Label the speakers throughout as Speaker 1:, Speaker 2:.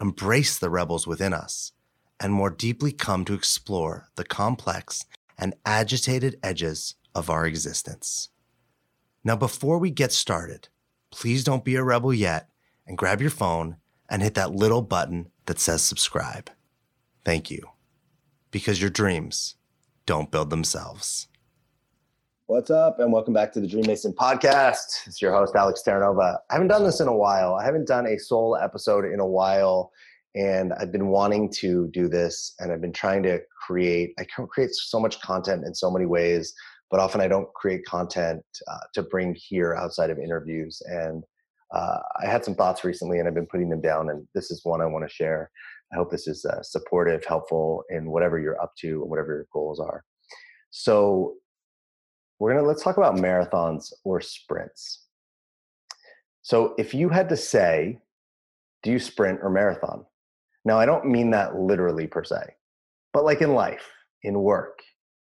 Speaker 1: embrace the rebels within us, and more deeply come to explore the complex and agitated edges of our existence. Now, before we get started, please don't be a rebel yet and grab your phone and hit that little button that says subscribe. Thank you. Because your dreams don't build themselves. What's up, and welcome back to the Dream Mason podcast. It's your host, Alex Terranova. I haven't done this in a while. I haven't done a solo episode in a while, and I've been wanting to do this, and I've been trying to create. I can create so much content in so many ways, but often I don't create content uh, to bring here outside of interviews. And uh, I had some thoughts recently, and I've been putting them down, and this is one I want to share. I hope this is uh, supportive, helpful in whatever you're up to and whatever your goals are. So we're gonna let's talk about marathons or sprints. So if you had to say, do you sprint or marathon? Now I don't mean that literally per se, but like in life, in work,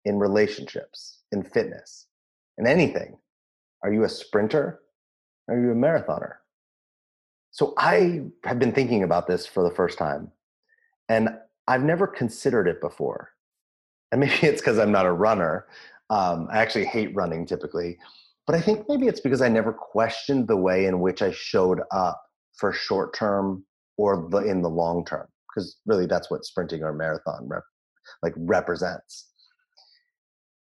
Speaker 1: in relationships, in fitness, in anything, are you a sprinter? Are you a marathoner? So I have been thinking about this for the first time, and I've never considered it before. And maybe it's because I'm not a runner, um, I actually hate running typically, but I think maybe it's because I never questioned the way in which I showed up for short term or the, in the long term, because really that's what sprinting or marathon rep, like represents.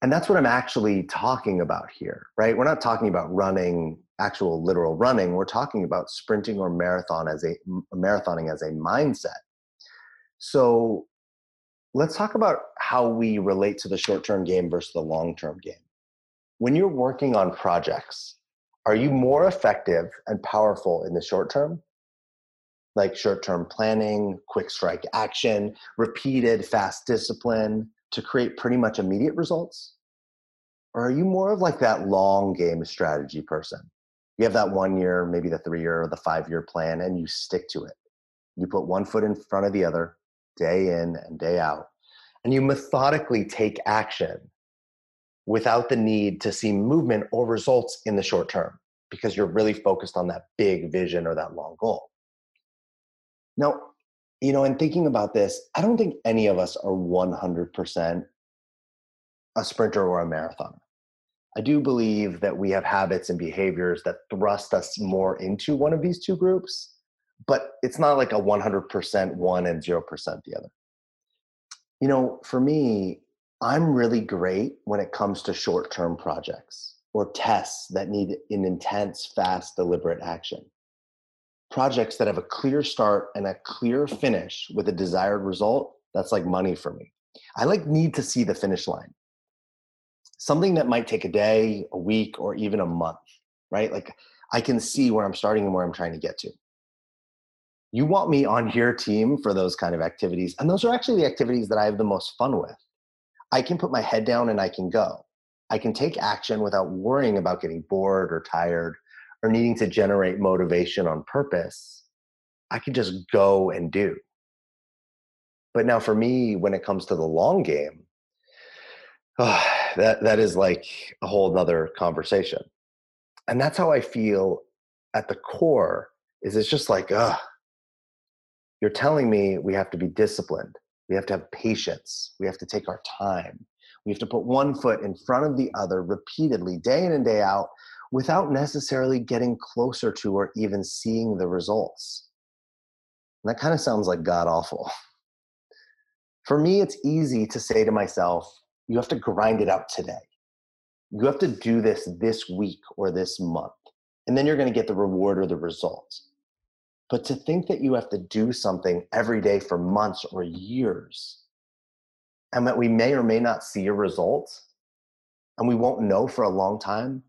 Speaker 1: And that's what I'm actually talking about here, right? We're not talking about running, actual literal running. We're talking about sprinting or marathon as a marathoning as a mindset. So let's talk about how we relate to the short term game versus the long term game. When you're working on projects, are you more effective and powerful in the short term? Like short term planning, quick strike action, repeated fast discipline to create pretty much immediate results? Or are you more of like that long game strategy person? You have that one year, maybe the three year or the five year plan, and you stick to it. You put one foot in front of the other, day in and day out, and you methodically take action without the need to see movement or results in the short term because you're really focused on that big vision or that long goal. Now, you know, in thinking about this, I don't think any of us are 100% a sprinter or a marathoner. I do believe that we have habits and behaviors that thrust us more into one of these two groups but it's not like a 100% one and 0% the other. You know, for me, I'm really great when it comes to short term projects or tests that need an intense, fast, deliberate action. Projects that have a clear start and a clear finish with a desired result, that's like money for me. I like need to see the finish line. Something that might take a day, a week, or even a month, right? Like I can see where I'm starting and where I'm trying to get to you want me on your team for those kind of activities. And those are actually the activities that I have the most fun with. I can put my head down and I can go. I can take action without worrying about getting bored or tired or needing to generate motivation on purpose. I can just go and do. But now for me, when it comes to the long game, oh, that, that is like a whole nother conversation. And that's how I feel at the core is it's just like, ugh, you're telling me we have to be disciplined. We have to have patience. We have to take our time. We have to put one foot in front of the other repeatedly, day in and day out, without necessarily getting closer to or even seeing the results. And that kind of sounds like god awful. For me, it's easy to say to myself, you have to grind it out today. You have to do this this week or this month, and then you're going to get the reward or the results. But to think that you have to do something every day for months or years, and that we may or may not see a result, and we won't know for a long time,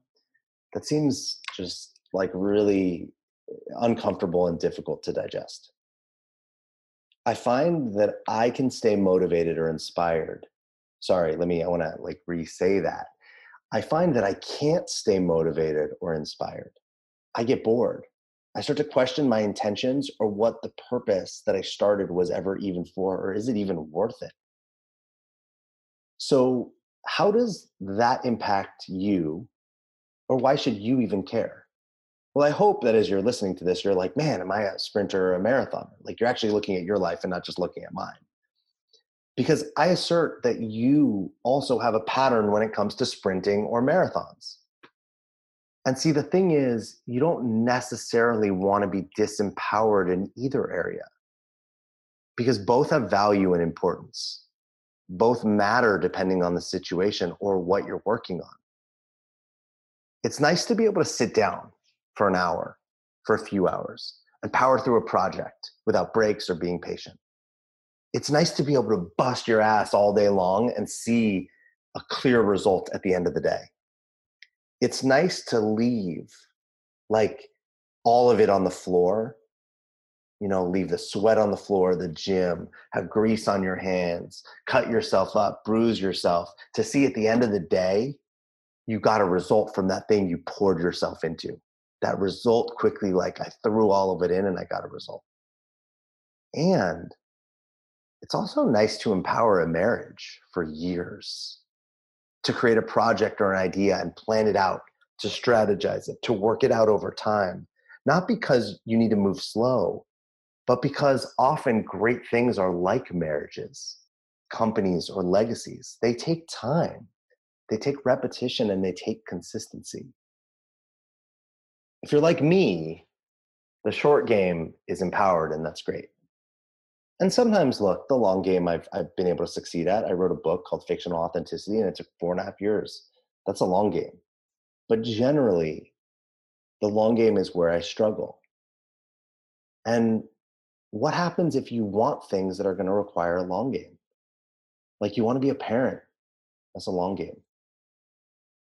Speaker 1: that seems just like really uh, uncomfortable and difficult to digest. I find that I can stay motivated or inspired. Sorry, let me, I want to like re say that. I find that I can't stay motivated or inspired. I get bored. I start to question my intentions or what the purpose that I started was ever even for, or is it even worth it? So, how does that impact you, or why should you even care? Well, I hope that as you're listening to this, you're like, man, am I a sprinter or a marathoner? Like you're actually looking at your life and not just looking at mine. Because I assert that you also have a pattern when it comes to sprinting or marathons. And see, the thing is, you don't necessarily want to be disempowered in either area because both have value and importance. Both matter depending on the situation or what you're working on. It's nice to be able to sit down for an hour, for a few hours, and power through a project without breaks or being patient. It's nice to be able to bust your ass all day long and see a clear result at the end of the day. It's nice to leave like all of it on the floor you know, leave the sweat on the floor the gym, have grease on your hands, cut yourself up, bruise yourself, to see at the end of the day, you got a result from that thing you poured yourself into. That result quickly like i threw all of it in and i got a result. And it's also nice to empower a marriage for years to create a project or an idea and plan it out to strategize it to work it out over time not because you need to move slow but because often great things are like marriages companies or legacies they take time they take repetition and they take consistency if you're like me, the short game is empowered, and that's great. And sometimes, look, the long game I've, I've been able to succeed at. I wrote a book called Fictional Authenticity, and it took four and a half years. That's a long game. But generally, the long game is where I struggle. And what happens if you want things that are going to require a long game? Like you want to be a parent, that's a long game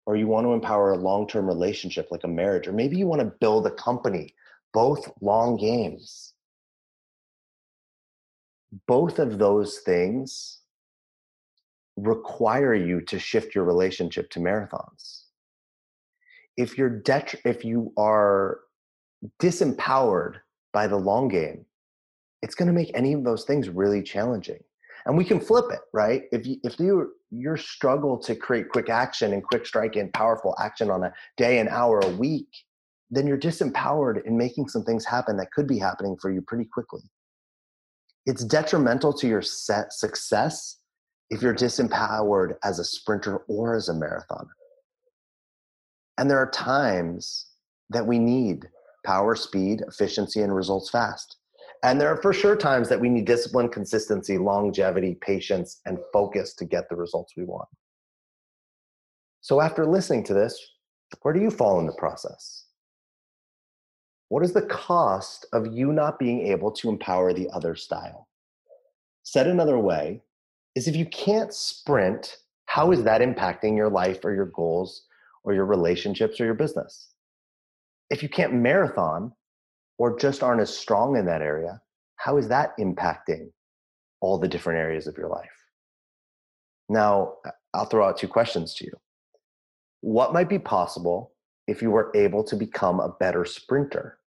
Speaker 1: or you want to empower a long-term relationship like a marriage or maybe you want to build a company both long games both of those things require you to shift your relationship to marathons. If you're det- if you are disempowered by the long game it's going to make any of those things really challenging. And we can flip it right? If you if you your struggle to create quick action and quick strike and powerful action on a day an hour a week then you're disempowered in making some things happen that could be happening for you pretty quickly it's detrimental to your success if you're disempowered as a sprinter or as a marathoner and there are times that we need power speed efficiency and results fast and there are for sure times that we need discipline, consistency, longevity, patience, and focus to get the results we want. So, after listening to this, where do you fall in the process? What is the cost of you not being able to empower the other style? Said another way, is if you can't sprint, how is that impacting your life or your goals or your relationships or your business? If you can't marathon, or just aren't as strong in that area, how is that impacting all the different areas of your life? Now, I'll throw out two questions to you. What might be possible if you were able to become a better sprinter?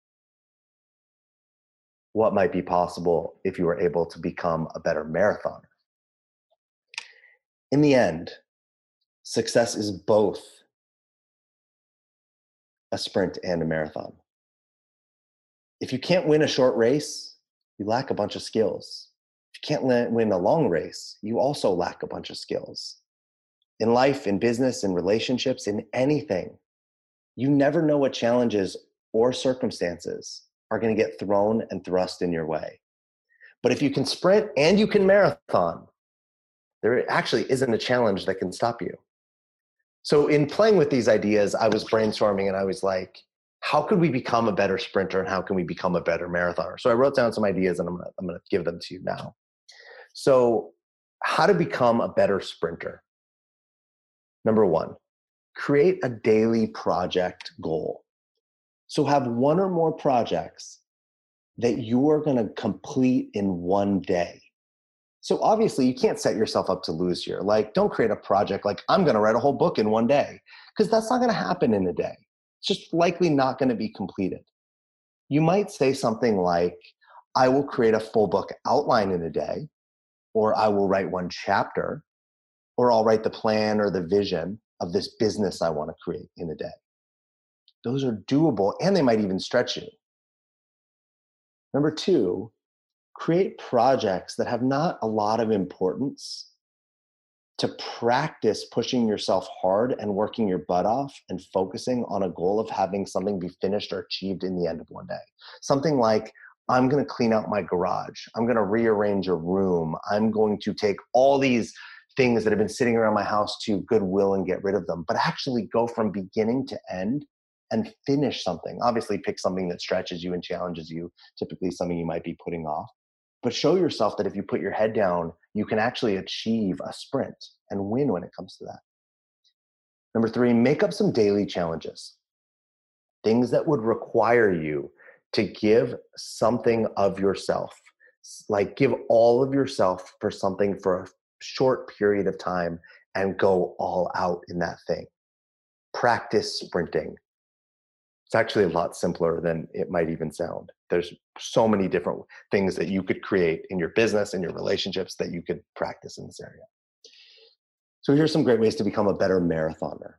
Speaker 1: What might be possible if you were able to become a better marathoner? In the end, success is both a sprint and a marathon if you can't win a short race, you lack a bunch of skills. If you can't win a long race, you also lack a bunch of skills. In life, in business, in relationships, in anything, you never know what challenges or circumstances are going to get thrown and thrust in your way. But if you can sprint and you can marathon, there actually isn't a challenge that can stop you. So, in playing with these ideas, I was brainstorming and I was like, how could we become a better sprinter and how can we become a better marathoner? So I wrote down some ideas and I'm gonna, I'm gonna give them to you now. So, how to become a better sprinter. Number one, create a daily project goal. So have one or more projects that you are going to complete in one day. So obviously, you can't set yourself up to lose here. Like, don't create a project like I'm going to write a whole book in one day, because that's not going to happen in a day. It's just likely not going to be completed. You might say something like, I will create a full book outline in a day, or I will write one chapter, or I'll write the plan or the vision of this business I want to create in a day. Those are doable and they might even stretch you. Number two, create projects that have not a lot of importance to practice pushing yourself hard and working your butt off and focusing on a goal of having something be finished or achieved in the end of one day. Something like, I'm going to clean out my garage. I'm going to rearrange a room. I'm going to take all these things that have been sitting around my house to Goodwill and get rid of them, but actually go from beginning to end and finish something. Obviously, pick something that stretches you and challenges you, typically something you might be putting off. But show yourself that if you put your head down, you can actually achieve a sprint and win when it comes to that. Number three, make up some daily challenges. Things that would require you to give something of yourself, like give all of yourself for something for short period of time and go all out in that thing. Practice sprinting, it's actually a lot simpler than it might even sound. There's so many different things that you could create in your business and your relationships that you could practice in this area. So here's some great ways to become a better marathoner.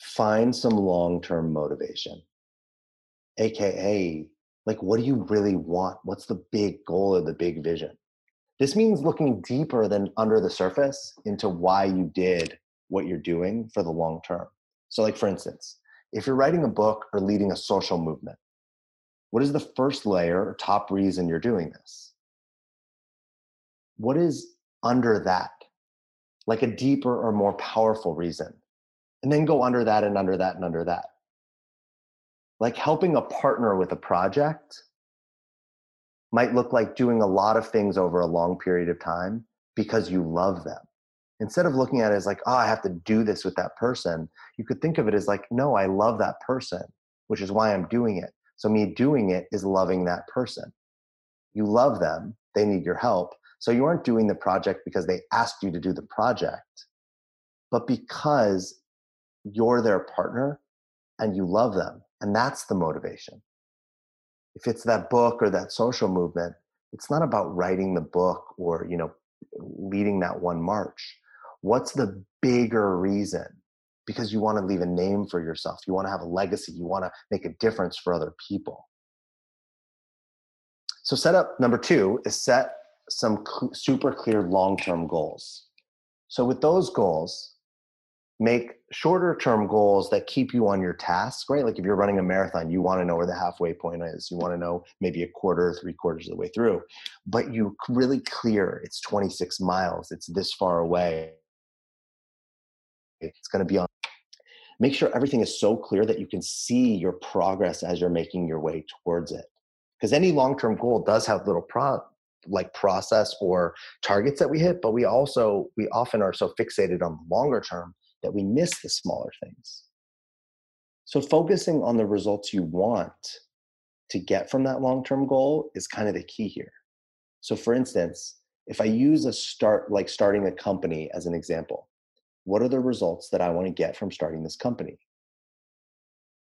Speaker 1: Find some long-term motivation. AKA, like what do you really want? What's the big goal or the big vision? This means looking deeper than under the surface into why you did what you're doing for the long term. So like for instance, if you're writing a book or leading a social movement, what is the first layer or top reason you're doing this? What is under that? Like a deeper or more powerful reason. And then go under that and under that and under that. Like helping a partner with a project might look like doing a lot of things over a long period of time because you love them instead of looking at it as like, oh, I have to do this with that person, you could think of it as like, no, I love that person, which is why I'm doing it. So me doing it is loving that person. You love them, they need your help. So you aren't doing the project because they asked you to do the project, but because you're their partner and you love them. And that's the motivation. If it's that book or that social movement, it's not about writing the book or, you know, leading that one march What's the bigger reason? Because you want to leave a name for yourself. You want to have a legacy. You want to make a difference for other people. So, setup number two is set some super clear long term goals. So, with those goals, make shorter term goals that keep you on your task, right? Like if you're running a marathon, you want to know where the halfway point is. You want to know maybe a quarter, three quarters of the way through. But you really clear it's 26 miles, it's this far away it's going to be on make sure everything is so clear that you can see your progress as you're making your way towards it because any long-term goal does have little pro like process or targets that we hit but we also we often are so fixated on the longer term that we miss the smaller things so focusing on the results you want to get from that long-term goal is kind of the key here so for instance if i use a start like starting a company as an example what are the results that I want to get from starting this company?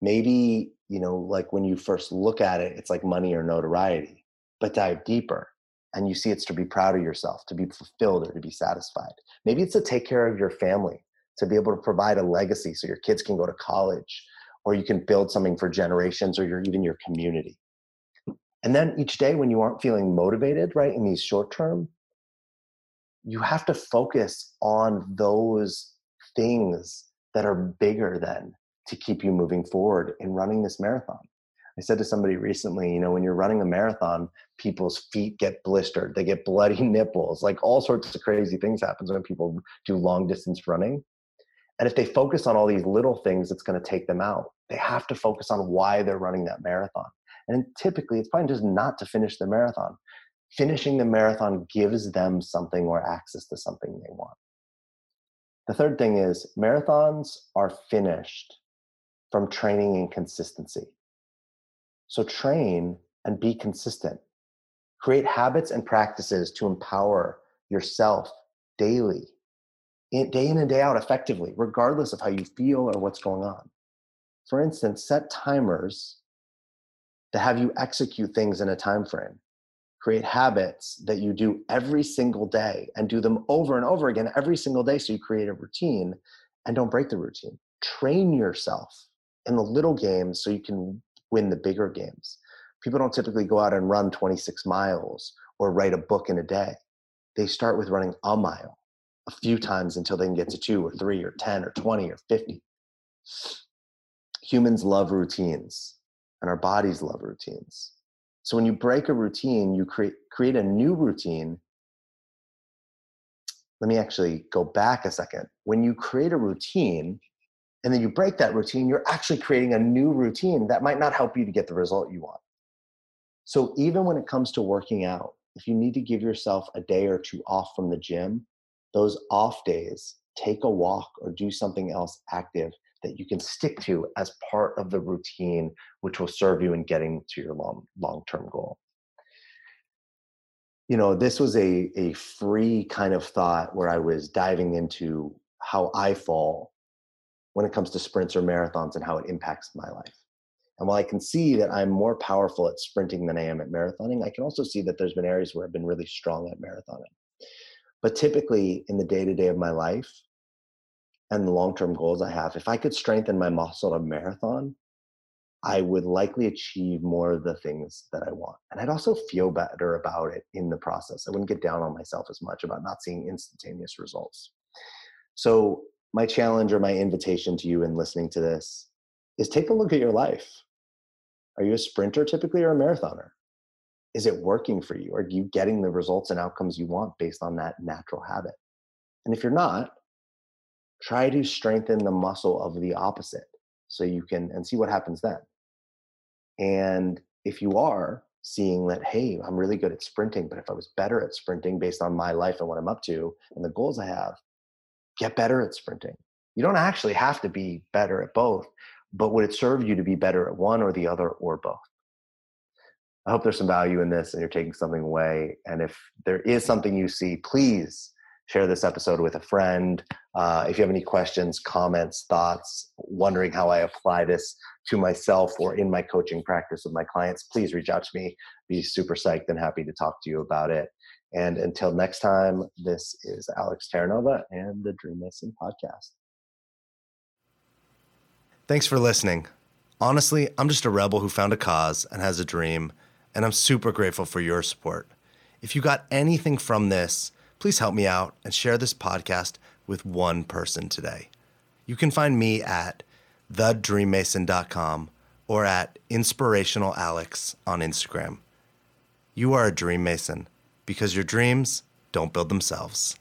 Speaker 1: Maybe, you know, like when you first look at it, it's like money or notoriety, but dive deeper and you see it's to be proud of yourself, to be fulfilled or to be satisfied. Maybe it's to take care of your family, to be able to provide a legacy so your kids can go to college or you can build something for generations or your, even your community. And then each day when you aren't feeling motivated, right, in these short term, you have to focus on those things that are bigger than to keep you moving forward in running this marathon. I said to somebody recently, you know, when you're running a marathon, people's feet get blistered, they get bloody nipples, like all sorts of crazy things happens when people do long distance running. And if they focus on all these little things, it's going to take them out. They have to focus on why they're running that marathon. And typically, it's probably just not to finish the marathon finishing the marathon gives them something or access to something they want. The third thing is marathons are finished from training and consistency. So train and be consistent. Create habits and practices to empower yourself daily, day in and day out effectively, regardless of how you feel or what's going on. For instance, set timers to have you execute things in a time frame. Create habits that you do every single day and do them over and over again every single day so you create a routine and don't break the routine. Train yourself in the little games so you can win the bigger games. People don't typically go out and run 26 miles or write a book in a day. They start with running a mile a few times until they can get to two or three or 10 or 20 or 50. Humans love routines and our bodies love routines. So when you break a routine, you create create a new routine. Let me actually go back a second. When you create a routine and then you break that routine, you're actually creating a new routine that might not help you to get the result you want. So even when it comes to working out, if you need to give yourself a day or two off from the gym, those off days, take a walk or do something else active that you can stick to as part of the routine, which will serve you in getting to your long long term goal. You know, this was a a free kind of thought where I was diving into how I fall when it comes to sprints or marathons and how it impacts my life. And while I can see that I'm more powerful at sprinting than I am at marathoning, I can also see that there's been areas where I've been really strong at marathoning. But typically in the day to day of my life, and the long term goals I have, if I could strengthen my muscle a marathon, I would likely achieve more of the things that I want. And I'd also feel better about it in the process. I wouldn't get down on myself as much about not seeing instantaneous results. So, my challenge or my invitation to you in listening to this is take a look at your life. Are you a sprinter typically or a marathoner? Is it working for you? Are you getting the results and outcomes you want based on that natural habit? And if you're not, try to strengthen the muscle of the opposite so you can and see what happens then and if you are seeing that hey i'm really good at sprinting but if i was better at sprinting based on my life and what i'm up to and the goals i have get better at sprinting you don't actually have to be better at both but would it serve you to be better at one or the other or both i hope there's some value in this and you're taking something away and if there is something you see please share this episode with a friend. Uh, if you have any questions, comments, thoughts, wondering how I apply this to myself or in my coaching practice with my clients, please reach out to me. Be super psyched and happy to talk to you about it. And until next time, this is Alex Terranova and the Dream Mason podcast. Thanks for listening. Honestly, I'm just a rebel who found a cause and has a dream, and I'm super grateful for your support. If you got anything from this, please help me out and share this podcast with one person today. You can find me at thedreammason.com or at inspirationalalex on Instagram. You are a dream mason because your dreams don't build themselves.